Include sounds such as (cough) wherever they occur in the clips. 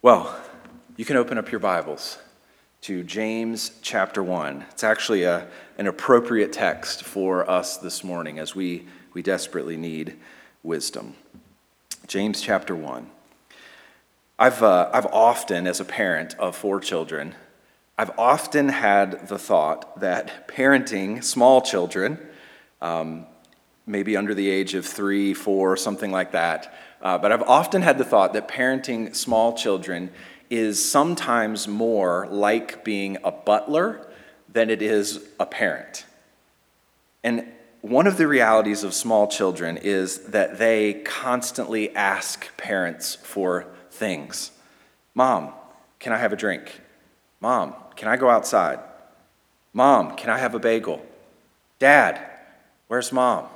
Well, you can open up your Bibles to James chapter 1. It's actually a, an appropriate text for us this morning as we, we desperately need wisdom. James chapter 1. I've, uh, I've often, as a parent of four children, I've often had the thought that parenting small children, um, maybe under the age of three, four, something like that, uh, but I've often had the thought that parenting small children is sometimes more like being a butler than it is a parent. And one of the realities of small children is that they constantly ask parents for things. Mom, can I have a drink? Mom, can I go outside? Mom, can I have a bagel? Dad, where's mom?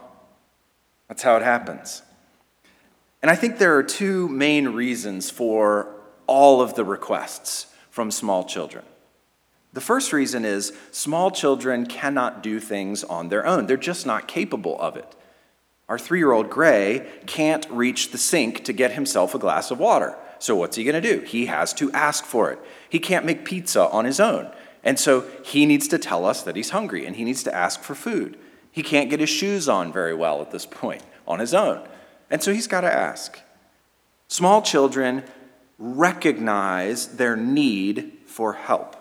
That's how it happens. And I think there are two main reasons for all of the requests from small children. The first reason is small children cannot do things on their own, they're just not capable of it. Our three year old Gray can't reach the sink to get himself a glass of water. So, what's he going to do? He has to ask for it. He can't make pizza on his own. And so, he needs to tell us that he's hungry and he needs to ask for food. He can't get his shoes on very well at this point on his own. And so he's got to ask. Small children recognize their need for help.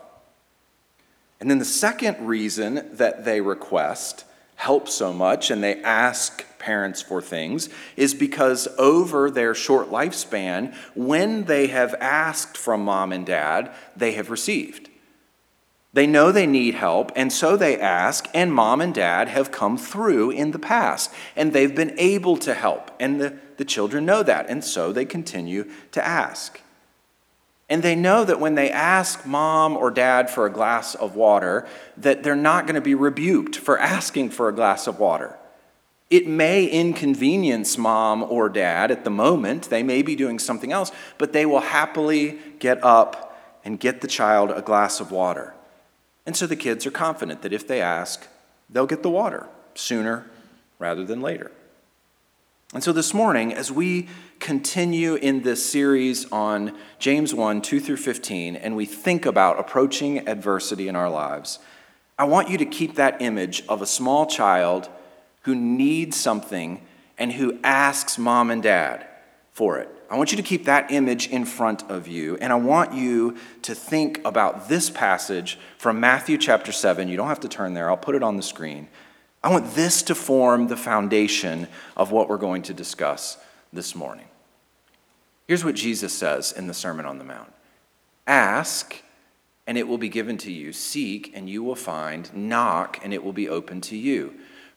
And then the second reason that they request help so much and they ask parents for things is because over their short lifespan, when they have asked from mom and dad, they have received. They know they need help, and so they ask, and mom and dad have come through in the past, and they've been able to help, and the, the children know that, and so they continue to ask. And they know that when they ask mom or dad for a glass of water, that they're not going to be rebuked for asking for a glass of water. It may inconvenience mom or dad at the moment, they may be doing something else, but they will happily get up and get the child a glass of water. And so the kids are confident that if they ask, they'll get the water sooner rather than later. And so this morning, as we continue in this series on James 1 2 through 15, and we think about approaching adversity in our lives, I want you to keep that image of a small child who needs something and who asks mom and dad for it. I want you to keep that image in front of you, and I want you to think about this passage from Matthew chapter 7. You don't have to turn there, I'll put it on the screen. I want this to form the foundation of what we're going to discuss this morning. Here's what Jesus says in the Sermon on the Mount Ask, and it will be given to you. Seek, and you will find. Knock, and it will be open to you.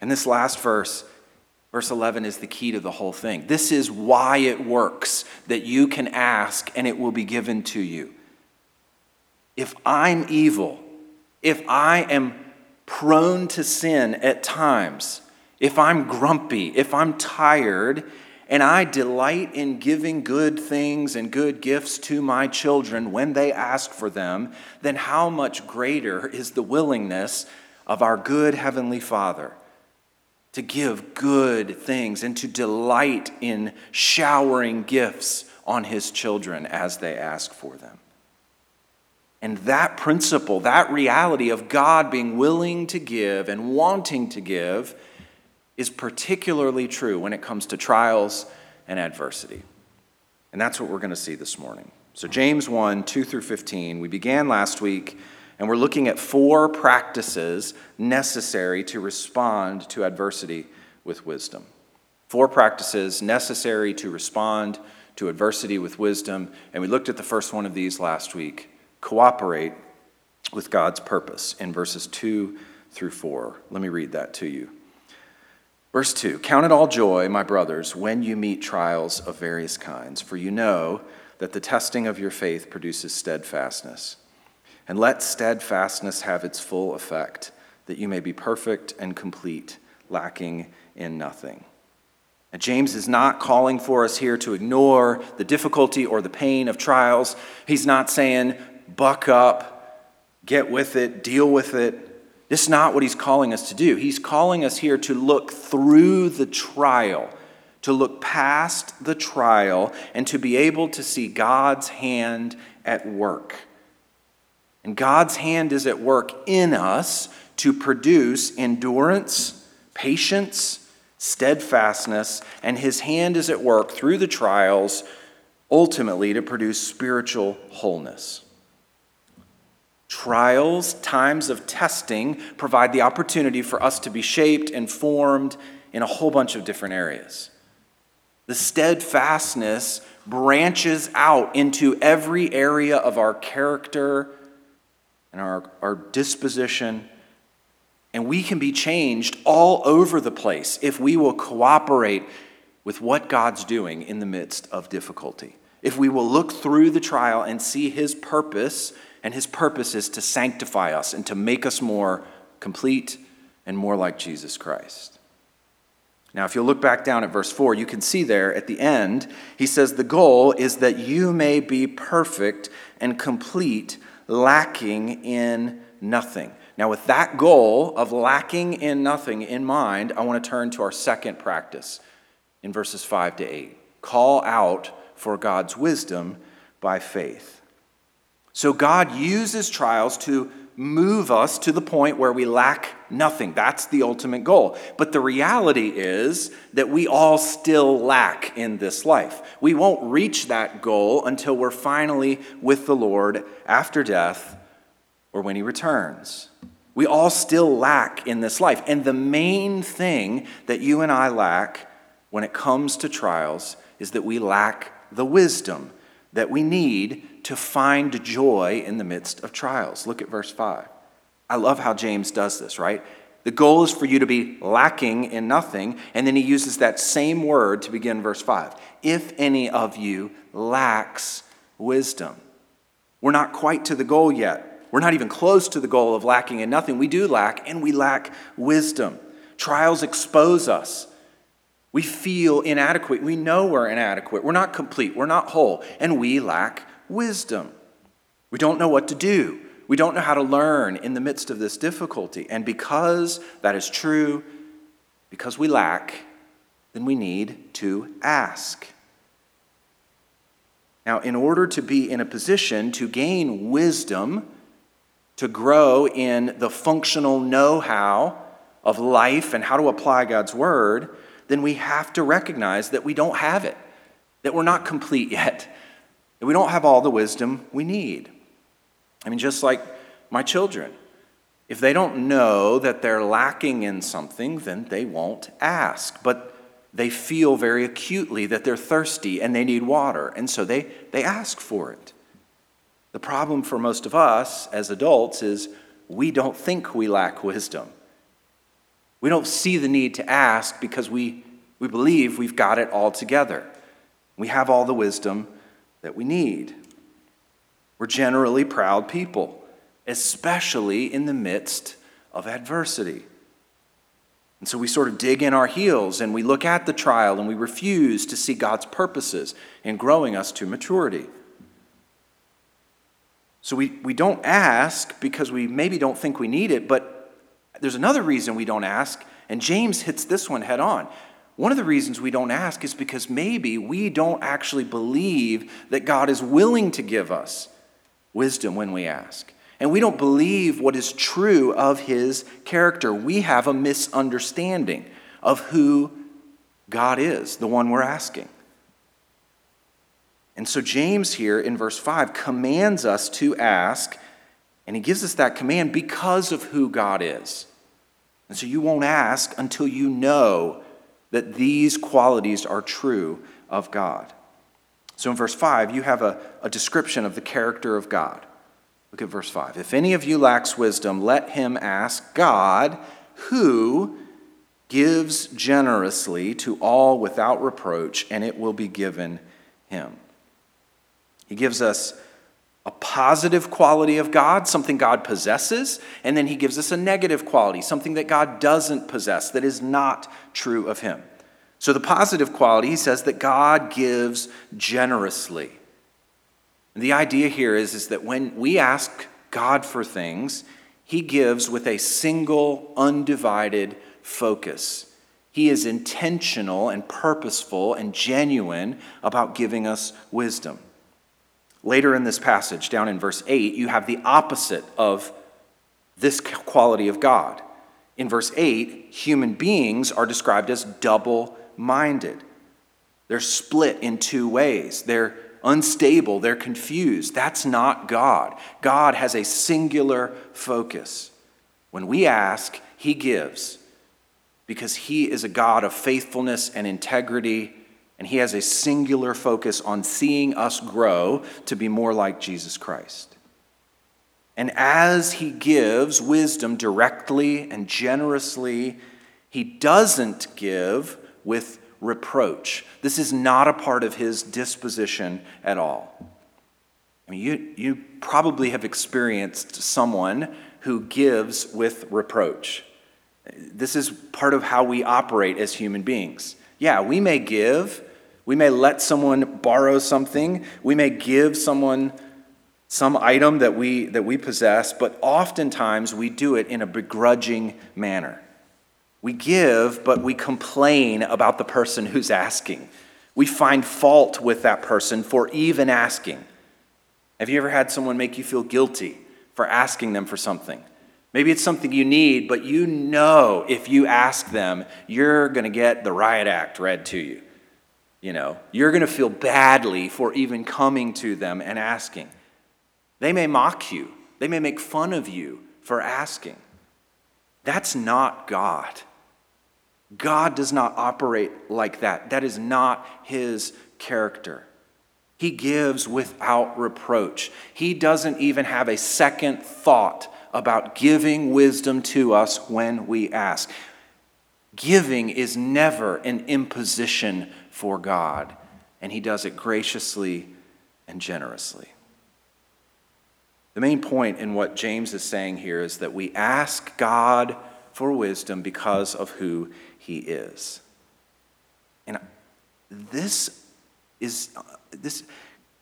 And this last verse, verse 11, is the key to the whole thing. This is why it works that you can ask and it will be given to you. If I'm evil, if I am prone to sin at times, if I'm grumpy, if I'm tired, and I delight in giving good things and good gifts to my children when they ask for them, then how much greater is the willingness of our good Heavenly Father to give good things and to delight in showering gifts on his children as they ask for them. And that principle, that reality of God being willing to give and wanting to give, is particularly true when it comes to trials and adversity. And that's what we're going to see this morning. So, James 1 2 through 15, we began last week and we're looking at four practices necessary to respond to adversity with wisdom. Four practices necessary to respond to adversity with wisdom. And we looked at the first one of these last week cooperate with God's purpose in verses 2 through 4. Let me read that to you. Verse 2 Count it all joy, my brothers, when you meet trials of various kinds, for you know that the testing of your faith produces steadfastness. And let steadfastness have its full effect, that you may be perfect and complete, lacking in nothing. And James is not calling for us here to ignore the difficulty or the pain of trials. He's not saying, buck up, get with it, deal with it. This is not what he's calling us to do. He's calling us here to look through the trial, to look past the trial, and to be able to see God's hand at work. And God's hand is at work in us to produce endurance, patience, steadfastness, and his hand is at work through the trials, ultimately to produce spiritual wholeness. Trials, times of testing, provide the opportunity for us to be shaped and formed in a whole bunch of different areas. The steadfastness branches out into every area of our character and our, our disposition, and we can be changed all over the place if we will cooperate with what God's doing in the midst of difficulty. If we will look through the trial and see His purpose and his purpose is to sanctify us and to make us more complete and more like Jesus Christ. Now, if you look back down at verse 4, you can see there at the end, he says, The goal is that you may be perfect and complete, lacking in nothing. Now, with that goal of lacking in nothing in mind, I want to turn to our second practice in verses 5 to 8. Call out for God's wisdom by faith. So God uses trials to move us to the point where we lack nothing. That's the ultimate goal. But the reality is that we all still lack in this life. We won't reach that goal until we're finally with the Lord after death or when He returns. We all still lack in this life. And the main thing that you and I lack when it comes to trials is that we lack the wisdom that we need to find joy in the midst of trials. Look at verse 5. I love how James does this, right? The goal is for you to be lacking in nothing, and then he uses that same word to begin verse 5. If any of you lacks wisdom. We're not quite to the goal yet. We're not even close to the goal of lacking in nothing. We do lack, and we lack wisdom. Trials expose us we feel inadequate. We know we're inadequate. We're not complete. We're not whole. And we lack wisdom. We don't know what to do. We don't know how to learn in the midst of this difficulty. And because that is true, because we lack, then we need to ask. Now, in order to be in a position to gain wisdom, to grow in the functional know how of life and how to apply God's word, then we have to recognize that we don't have it, that we're not complete yet, we don't have all the wisdom we need. I mean, just like my children, if they don't know that they're lacking in something, then they won't ask. But they feel very acutely that they're thirsty and they need water, and so they, they ask for it. The problem for most of us as adults is we don't think we lack wisdom. We don't see the need to ask because we, we believe we've got it all together. We have all the wisdom that we need. We're generally proud people, especially in the midst of adversity. And so we sort of dig in our heels and we look at the trial and we refuse to see God's purposes in growing us to maturity. So we, we don't ask because we maybe don't think we need it, but there's another reason we don't ask, and James hits this one head on. One of the reasons we don't ask is because maybe we don't actually believe that God is willing to give us wisdom when we ask. And we don't believe what is true of his character. We have a misunderstanding of who God is, the one we're asking. And so, James here in verse 5 commands us to ask, and he gives us that command because of who God is. And so you won't ask until you know that these qualities are true of God. So in verse 5, you have a, a description of the character of God. Look at verse 5. If any of you lacks wisdom, let him ask God, who gives generously to all without reproach, and it will be given him. He gives us a positive quality of God, something God possesses, and then he gives us a negative quality, something that God doesn't possess, that is not true of him. So, the positive quality, he says that God gives generously. And the idea here is, is that when we ask God for things, he gives with a single, undivided focus. He is intentional and purposeful and genuine about giving us wisdom. Later in this passage, down in verse 8, you have the opposite of this quality of God. In verse 8, human beings are described as double minded. They're split in two ways. They're unstable, they're confused. That's not God. God has a singular focus. When we ask, He gives because He is a God of faithfulness and integrity, and He has a singular focus on seeing us grow to be more like Jesus Christ. And as He gives wisdom directly and generously, He doesn't give with reproach. This is not a part of His disposition at all. I mean, you, you probably have experienced someone who gives with reproach. This is part of how we operate as human beings. Yeah, we may give, we may let someone borrow something, we may give someone some item that we, that we possess, but oftentimes we do it in a begrudging manner. We give, but we complain about the person who's asking. We find fault with that person for even asking. Have you ever had someone make you feel guilty for asking them for something? Maybe it's something you need, but you know if you ask them, you're going to get the riot act read to you. You know, you're going to feel badly for even coming to them and asking. They may mock you, they may make fun of you for asking. That's not God. God does not operate like that. That is not his character. He gives without reproach. He doesn't even have a second thought about giving wisdom to us when we ask. Giving is never an imposition for God, and He does it graciously and generously. The main point in what James is saying here is that we ask God for wisdom because of who He is. And this is this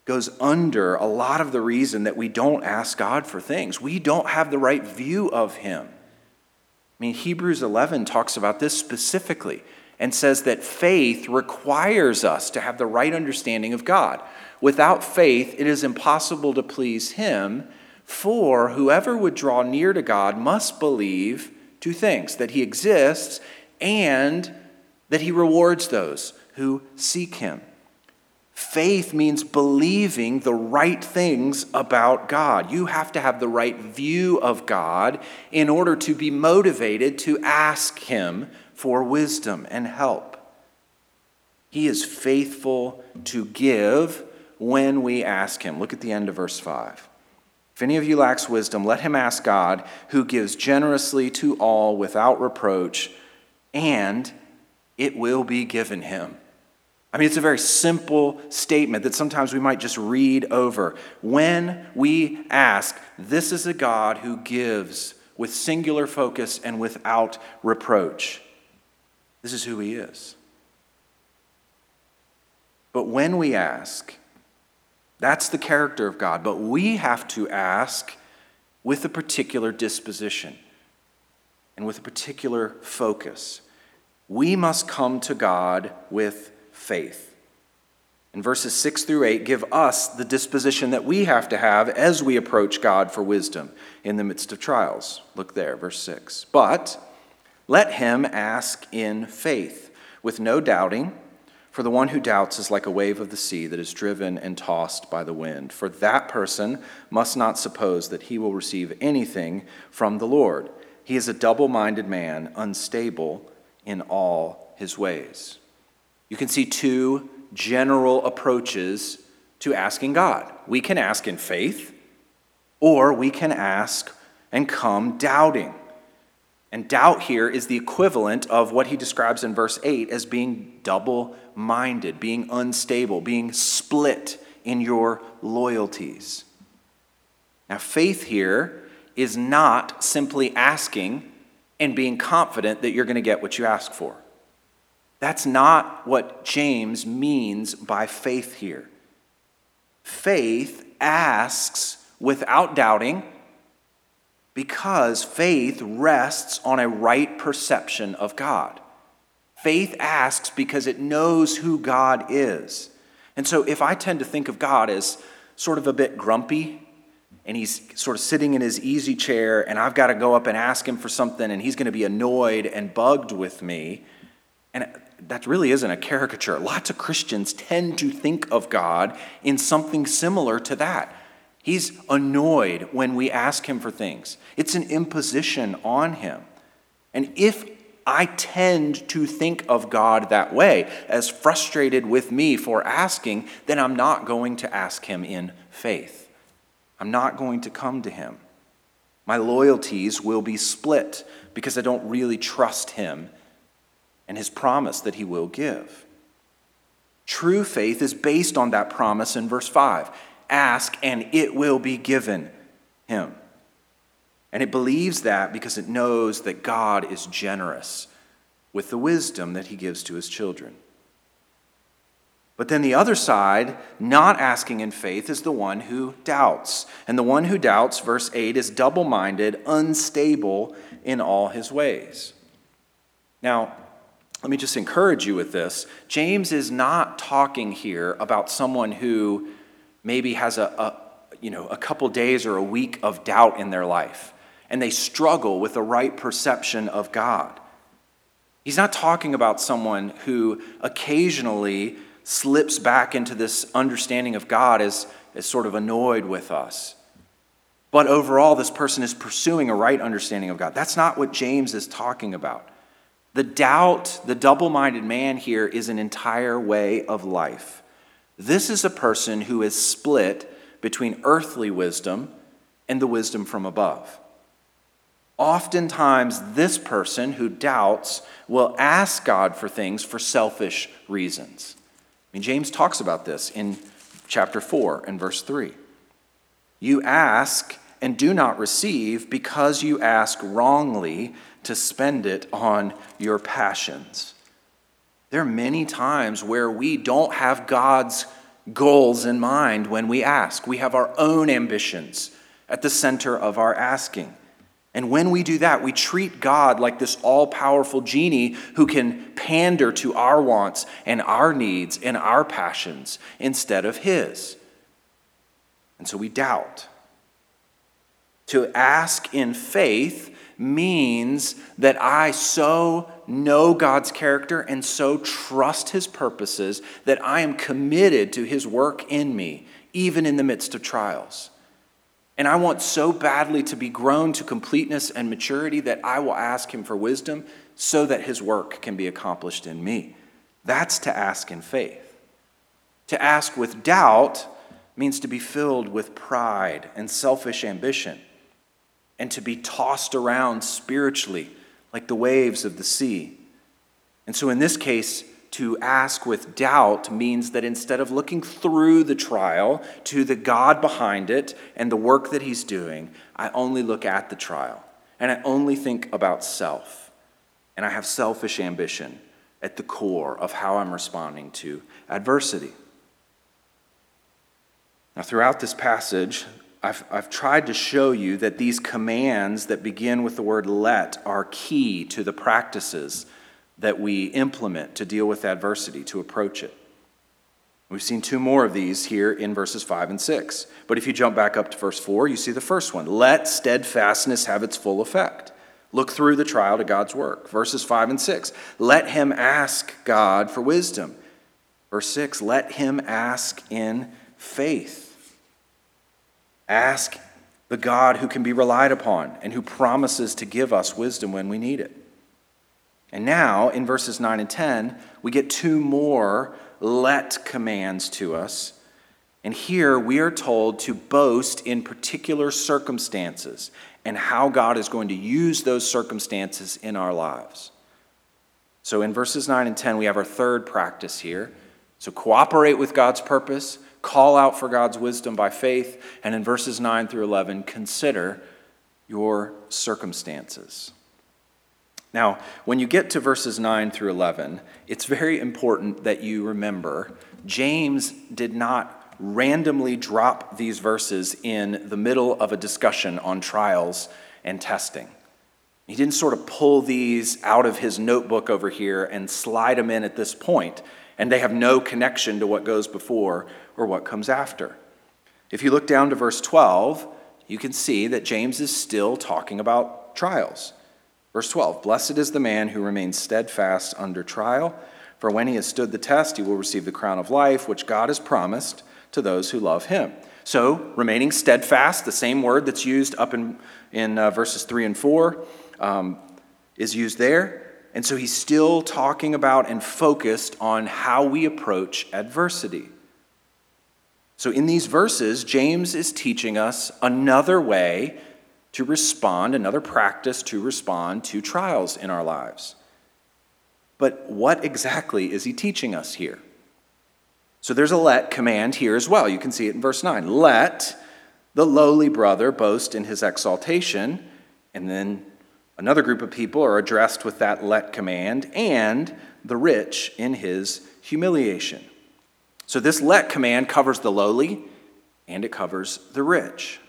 goes under a lot of the reason that we don't ask God for things. We don't have the right view of Him. I mean, Hebrews 11 talks about this specifically and says that faith requires us to have the right understanding of God. Without faith, it is impossible to please Him, for whoever would draw near to God must believe two things that He exists and that He rewards those who seek Him. Faith means believing the right things about God. You have to have the right view of God in order to be motivated to ask Him for wisdom and help. He is faithful to give when we ask Him. Look at the end of verse 5. If any of you lacks wisdom, let him ask God, who gives generously to all without reproach, and it will be given him. I mean, it's a very simple statement that sometimes we might just read over. When we ask, this is a God who gives with singular focus and without reproach. This is who he is. But when we ask, that's the character of God. But we have to ask with a particular disposition and with a particular focus. We must come to God with faith. And verses 6 through 8 give us the disposition that we have to have as we approach God for wisdom in the midst of trials. Look there, verse 6. But let him ask in faith, with no doubting, for the one who doubts is like a wave of the sea that is driven and tossed by the wind. For that person must not suppose that he will receive anything from the Lord. He is a double minded man, unstable in all his ways you can see two general approaches to asking God. We can ask in faith, or we can ask and come doubting. And doubt here is the equivalent of what he describes in verse 8 as being double minded, being unstable, being split in your loyalties. Now, faith here is not simply asking and being confident that you're going to get what you ask for. That's not what James means by faith here. Faith asks without doubting because faith rests on a right perception of God. Faith asks because it knows who God is. And so if I tend to think of God as sort of a bit grumpy, and he's sort of sitting in his easy chair, and I've got to go up and ask him for something, and he's going to be annoyed and bugged with me. And that really isn't a caricature. Lots of Christians tend to think of God in something similar to that. He's annoyed when we ask him for things, it's an imposition on him. And if I tend to think of God that way, as frustrated with me for asking, then I'm not going to ask him in faith. I'm not going to come to him. My loyalties will be split because I don't really trust him and his promise that he will give. True faith is based on that promise in verse 5 ask and it will be given him. And it believes that because it knows that God is generous with the wisdom that he gives to his children. But then the other side, not asking in faith, is the one who doubts. And the one who doubts, verse 8, is double minded, unstable in all his ways. Now, let me just encourage you with this. James is not talking here about someone who maybe has a, a you know, a couple days or a week of doubt in their life and they struggle with the right perception of God. He's not talking about someone who occasionally slips back into this understanding of God as, as sort of annoyed with us. But overall, this person is pursuing a right understanding of God. That's not what James is talking about. The doubt, the double minded man here is an entire way of life. This is a person who is split between earthly wisdom and the wisdom from above. Oftentimes, this person who doubts will ask God for things for selfish reasons. I mean, James talks about this in chapter 4 and verse 3. You ask and do not receive because you ask wrongly to spend it on your passions. There are many times where we don't have God's goals in mind when we ask. We have our own ambitions at the center of our asking. And when we do that, we treat God like this all powerful genie who can pander to our wants and our needs and our passions instead of His. And so we doubt. To ask in faith means that I so know God's character and so trust His purposes that I am committed to His work in me, even in the midst of trials. And I want so badly to be grown to completeness and maturity that I will ask Him for wisdom so that His work can be accomplished in me. That's to ask in faith. To ask with doubt means to be filled with pride and selfish ambition and to be tossed around spiritually like the waves of the sea. And so, in this case, to ask with doubt means that instead of looking through the trial to the God behind it and the work that He's doing, I only look at the trial and I only think about self. And I have selfish ambition at the core of how I'm responding to adversity. Now, throughout this passage, I've, I've tried to show you that these commands that begin with the word let are key to the practices that we implement to deal with adversity, to approach it. We've seen two more of these here in verses 5 and 6. But if you jump back up to verse 4, you see the first one let steadfastness have its full effect. Look through the trial to God's work. Verses 5 and 6 let him ask God for wisdom. Verse 6 let him ask in faith. Ask the God who can be relied upon and who promises to give us wisdom when we need it. And now, in verses 9 and 10, we get two more let commands to us. And here we are told to boast in particular circumstances and how God is going to use those circumstances in our lives. So in verses 9 and 10, we have our third practice here. So cooperate with God's purpose, call out for God's wisdom by faith, and in verses 9 through 11, consider your circumstances. Now, when you get to verses 9 through 11, it's very important that you remember James did not randomly drop these verses in the middle of a discussion on trials and testing. He didn't sort of pull these out of his notebook over here and slide them in at this point, and they have no connection to what goes before or what comes after. If you look down to verse 12, you can see that James is still talking about trials. Verse 12 Blessed is the man who remains steadfast under trial, for when he has stood the test, he will receive the crown of life, which God has promised to those who love him. So, remaining steadfast, the same word that's used up in, in uh, verses 3 and 4, um, is used there. And so he's still talking about and focused on how we approach adversity. So, in these verses, James is teaching us another way to respond, another practice to respond to trials in our lives. But what exactly is he teaching us here? So there's a let command here as well. You can see it in verse 9. Let the lowly brother boast in his exaltation. And then another group of people are addressed with that let command, and the rich in his humiliation. So this let command covers the lowly and it covers the rich.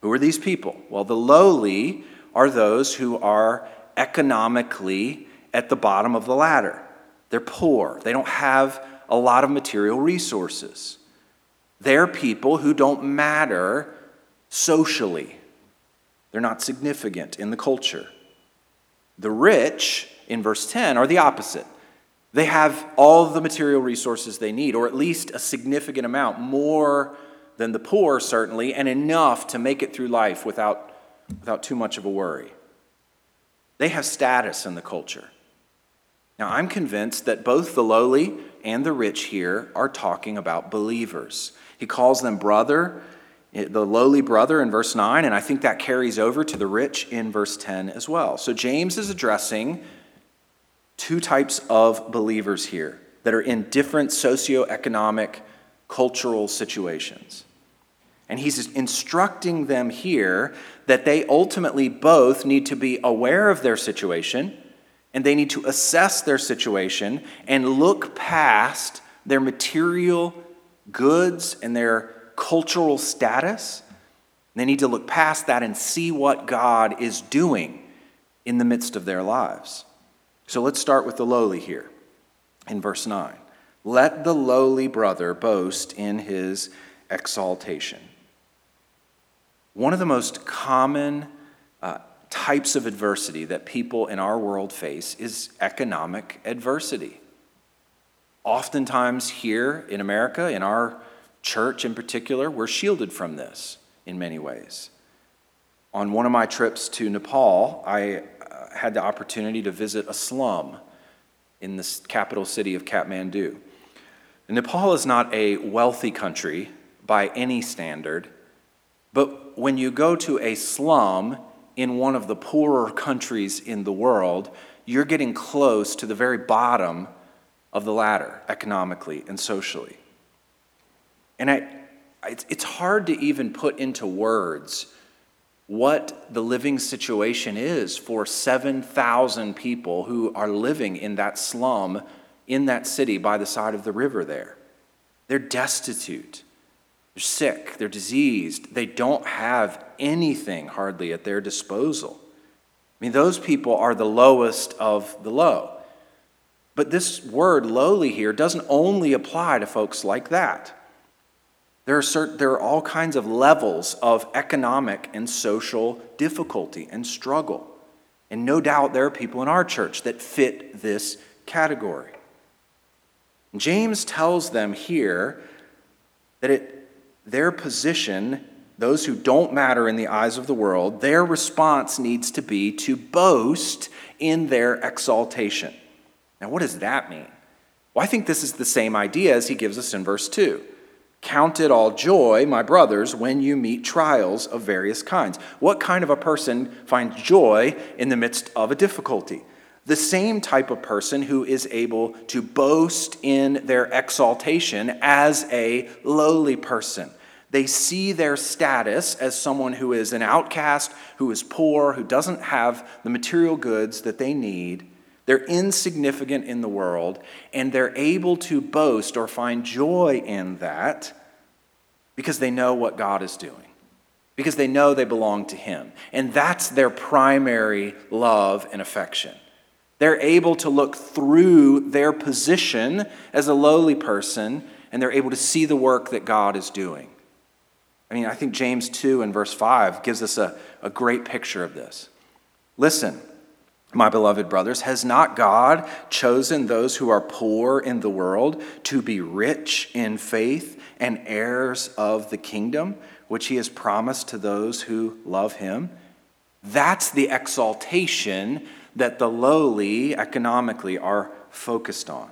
Who are these people? Well, the lowly are those who are economically at the bottom of the ladder. They're poor, they don't have a lot of material resources. They're people who don't matter socially, they're not significant in the culture. The rich, in verse 10, are the opposite. They have all the material resources they need, or at least a significant amount, more than the poor, certainly, and enough to make it through life without, without too much of a worry. They have status in the culture. Now, I'm convinced that both the lowly and the rich here are talking about believers. He calls them brother, Eh, the lowly brother in verse 9, and I think that carries over to the rich in verse 10 as well. So, James is addressing two types of believers here that are in different socioeconomic, cultural situations. And he's instructing them here that they ultimately both need to be aware of their situation and they need to assess their situation and look past their material goods and their cultural status. They need to look past that and see what God is doing in the midst of their lives. So let's start with the lowly here in verse 9. Let the lowly brother boast in his exaltation. One of the most common uh, types of adversity that people in our world face is economic adversity. Oftentimes, here in America, in our church in particular, we're shielded from this in many ways. On one of my trips to Nepal, I uh, had the opportunity to visit a slum in the capital city of Kathmandu. And Nepal is not a wealthy country by any standard, but when you go to a slum, in one of the poorer countries in the world, you're getting close to the very bottom of the ladder economically and socially. And I, it's hard to even put into words what the living situation is for 7,000 people who are living in that slum in that city by the side of the river there. They're destitute. They're sick, they're diseased, they don't have anything hardly at their disposal. I mean, those people are the lowest of the low. But this word lowly here doesn't only apply to folks like that. There are, certain, there are all kinds of levels of economic and social difficulty and struggle. And no doubt there are people in our church that fit this category. James tells them here that it, their position, those who don't matter in the eyes of the world, their response needs to be to boast in their exaltation. Now, what does that mean? Well, I think this is the same idea as he gives us in verse 2. Count it all joy, my brothers, when you meet trials of various kinds. What kind of a person finds joy in the midst of a difficulty? The same type of person who is able to boast in their exaltation as a lowly person. They see their status as someone who is an outcast, who is poor, who doesn't have the material goods that they need. They're insignificant in the world, and they're able to boast or find joy in that because they know what God is doing, because they know they belong to Him. And that's their primary love and affection. They're able to look through their position as a lowly person, and they're able to see the work that God is doing. I mean, I think James 2 and verse 5 gives us a, a great picture of this. Listen, my beloved brothers, has not God chosen those who are poor in the world to be rich in faith and heirs of the kingdom, which he has promised to those who love him? That's the exaltation that the lowly economically are focused on.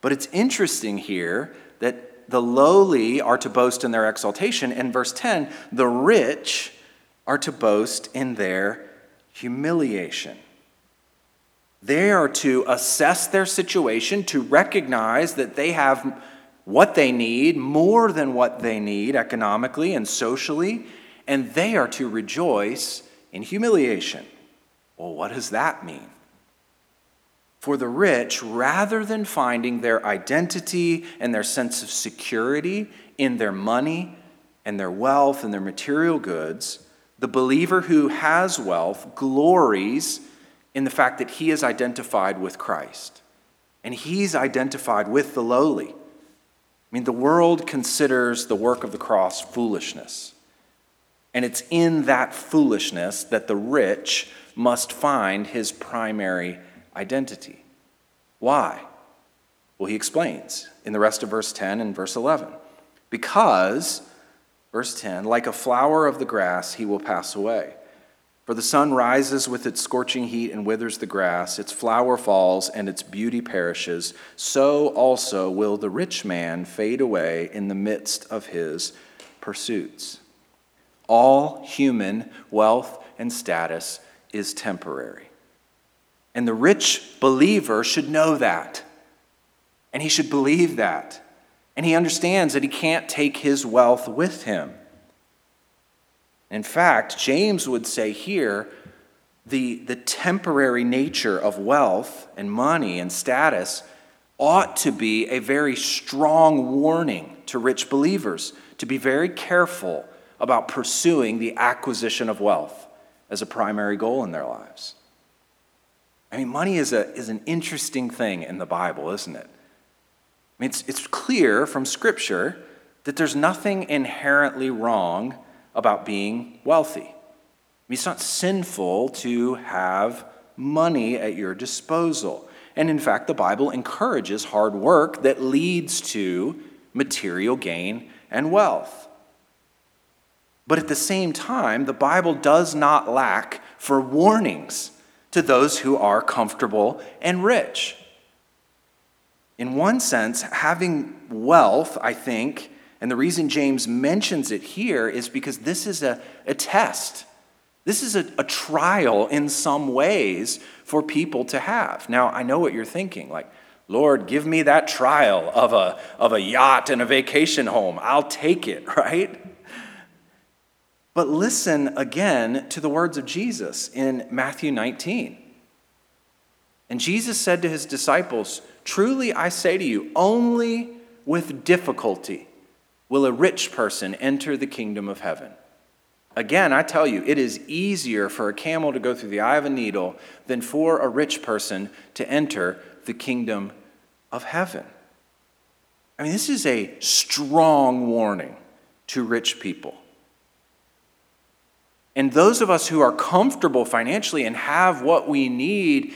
But it's interesting here that the lowly are to boast in their exaltation. In verse 10, the rich are to boast in their humiliation. They are to assess their situation, to recognize that they have what they need, more than what they need economically and socially, and they are to rejoice in humiliation. Well, what does that mean? For the rich, rather than finding their identity and their sense of security in their money and their wealth and their material goods, the believer who has wealth glories in the fact that he is identified with Christ and he's identified with the lowly. I mean, the world considers the work of the cross foolishness. And it's in that foolishness that the rich must find his primary identity. Why? Well, he explains in the rest of verse 10 and verse 11. Because, verse 10, like a flower of the grass, he will pass away. For the sun rises with its scorching heat and withers the grass, its flower falls and its beauty perishes. So also will the rich man fade away in the midst of his pursuits. All human wealth and status is temporary. And the rich believer should know that. And he should believe that. And he understands that he can't take his wealth with him. In fact, James would say here the, the temporary nature of wealth and money and status ought to be a very strong warning to rich believers to be very careful about pursuing the acquisition of wealth as a primary goal in their lives. I mean, money is, a, is an interesting thing in the Bible, isn't it? Mean, it's, it's clear from Scripture that there's nothing inherently wrong about being wealthy. I mean, it's not sinful to have money at your disposal. And in fact, the Bible encourages hard work that leads to material gain and wealth. But at the same time, the Bible does not lack for warnings to those who are comfortable and rich. In one sense, having wealth, I think, and the reason James mentions it here is because this is a, a test. This is a, a trial in some ways for people to have. Now, I know what you're thinking like, Lord, give me that trial of a, of a yacht and a vacation home. I'll take it, (laughs) right? But listen again to the words of Jesus in Matthew 19. And Jesus said to his disciples, Truly I say to you, only with difficulty will a rich person enter the kingdom of heaven. Again, I tell you, it is easier for a camel to go through the eye of a needle than for a rich person to enter the kingdom of heaven. I mean, this is a strong warning to rich people. And those of us who are comfortable financially and have what we need,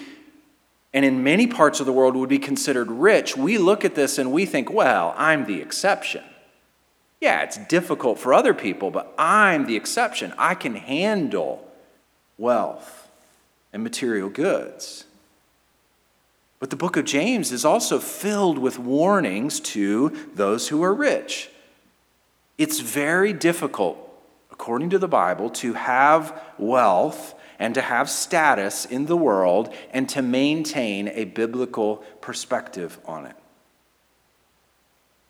and in many parts of the world would be considered rich, we look at this and we think, well, I'm the exception. Yeah, it's difficult for other people, but I'm the exception. I can handle wealth and material goods. But the book of James is also filled with warnings to those who are rich. It's very difficult, according to the Bible, to have wealth and to have status in the world and to maintain a biblical perspective on it.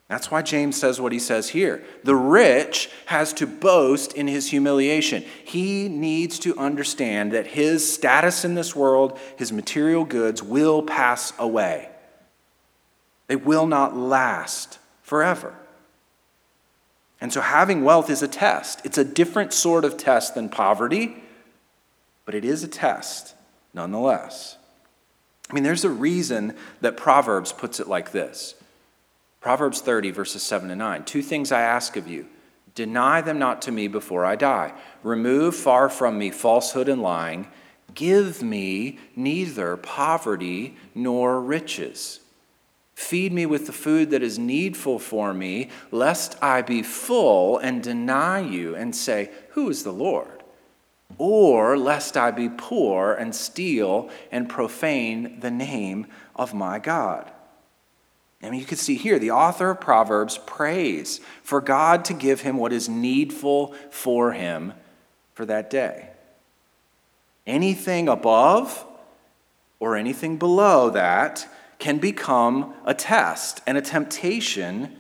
That's why James says what he says here. The rich has to boast in his humiliation. He needs to understand that his status in this world, his material goods, will pass away. They will not last forever. And so having wealth is a test. It's a different sort of test than poverty, but it is a test nonetheless. I mean, there's a reason that Proverbs puts it like this Proverbs 30, verses 7 and 9. Two things I ask of you deny them not to me before I die. Remove far from me falsehood and lying. Give me neither poverty nor riches. Feed me with the food that is needful for me, lest I be full and deny you and say, Who is the Lord? Or lest I be poor and steal and profane the name of my God. I mean, you can see here the author of Proverbs prays for God to give him what is needful for him for that day. Anything above or anything below that can become a test and a temptation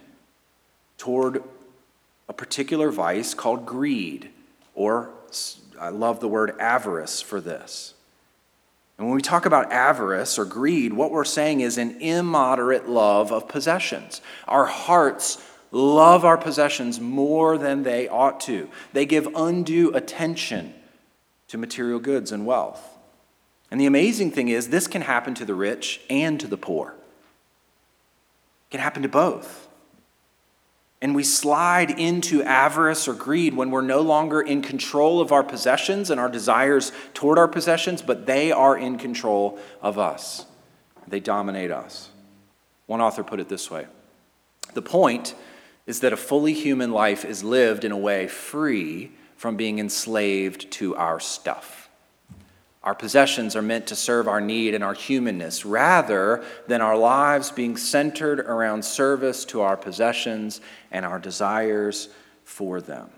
toward a particular vice called greed, or I love the word avarice for this. And when we talk about avarice or greed, what we're saying is an immoderate love of possessions. Our hearts love our possessions more than they ought to, they give undue attention to material goods and wealth. And the amazing thing is, this can happen to the rich and to the poor. It can happen to both. And we slide into avarice or greed when we're no longer in control of our possessions and our desires toward our possessions, but they are in control of us. They dominate us. One author put it this way The point is that a fully human life is lived in a way free from being enslaved to our stuff. Our possessions are meant to serve our need and our humanness rather than our lives being centered around service to our possessions and our desires for them.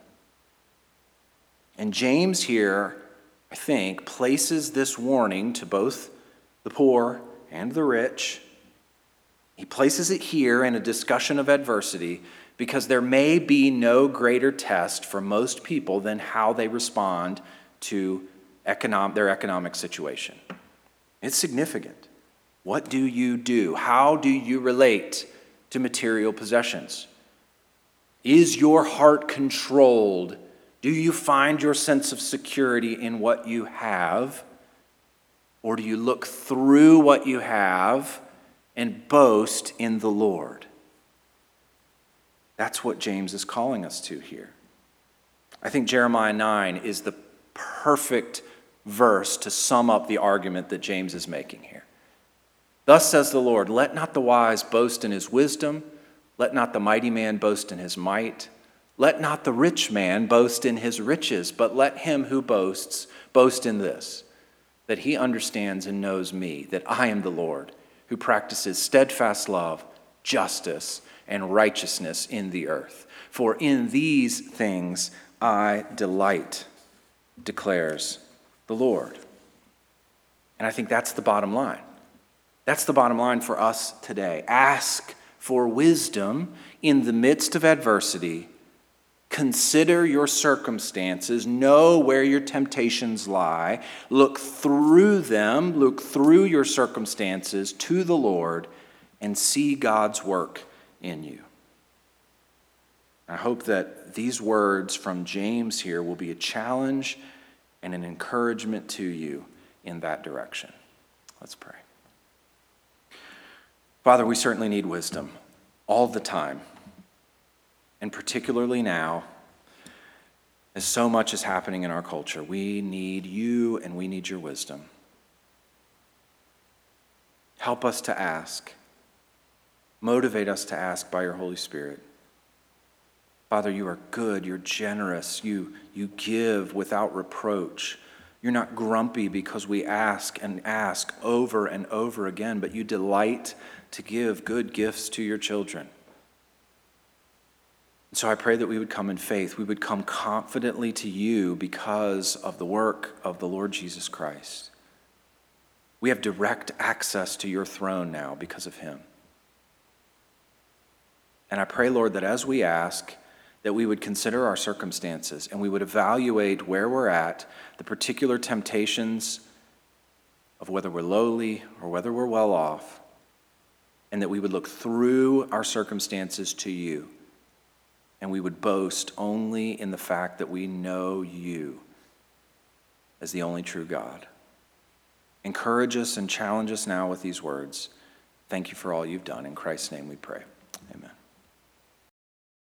And James here, I think, places this warning to both the poor and the rich. He places it here in a discussion of adversity because there may be no greater test for most people than how they respond to economic, their economic situation. It's significant. What do you do? How do you relate to material possessions? Is your heart controlled? Do you find your sense of security in what you have? Or do you look through what you have and boast in the Lord? That's what James is calling us to here. I think Jeremiah 9 is the perfect verse to sum up the argument that James is making here. Thus says the Lord Let not the wise boast in his wisdom, let not the mighty man boast in his might, let not the rich man boast in his riches, but let him who boasts boast in this that he understands and knows me, that I am the Lord, who practices steadfast love, justice, and righteousness in the earth. For in these things I delight, declares the Lord. And I think that's the bottom line. That's the bottom line for us today. Ask for wisdom in the midst of adversity. Consider your circumstances, know where your temptations lie, look through them, look through your circumstances to the Lord, and see God's work in you. I hope that these words from James here will be a challenge and an encouragement to you in that direction. Let's pray. Father, we certainly need wisdom all the time, and particularly now, as so much is happening in our culture. We need you and we need your wisdom. Help us to ask. Motivate us to ask by your Holy Spirit. Father, you are good, you're generous, you, you give without reproach. You're not grumpy because we ask and ask over and over again, but you delight to give good gifts to your children. So I pray that we would come in faith. We would come confidently to you because of the work of the Lord Jesus Christ. We have direct access to your throne now because of him. And I pray, Lord, that as we ask, that we would consider our circumstances and we would evaluate where we're at, the particular temptations of whether we're lowly or whether we're well off, and that we would look through our circumstances to you and we would boast only in the fact that we know you as the only true God. Encourage us and challenge us now with these words. Thank you for all you've done. In Christ's name we pray.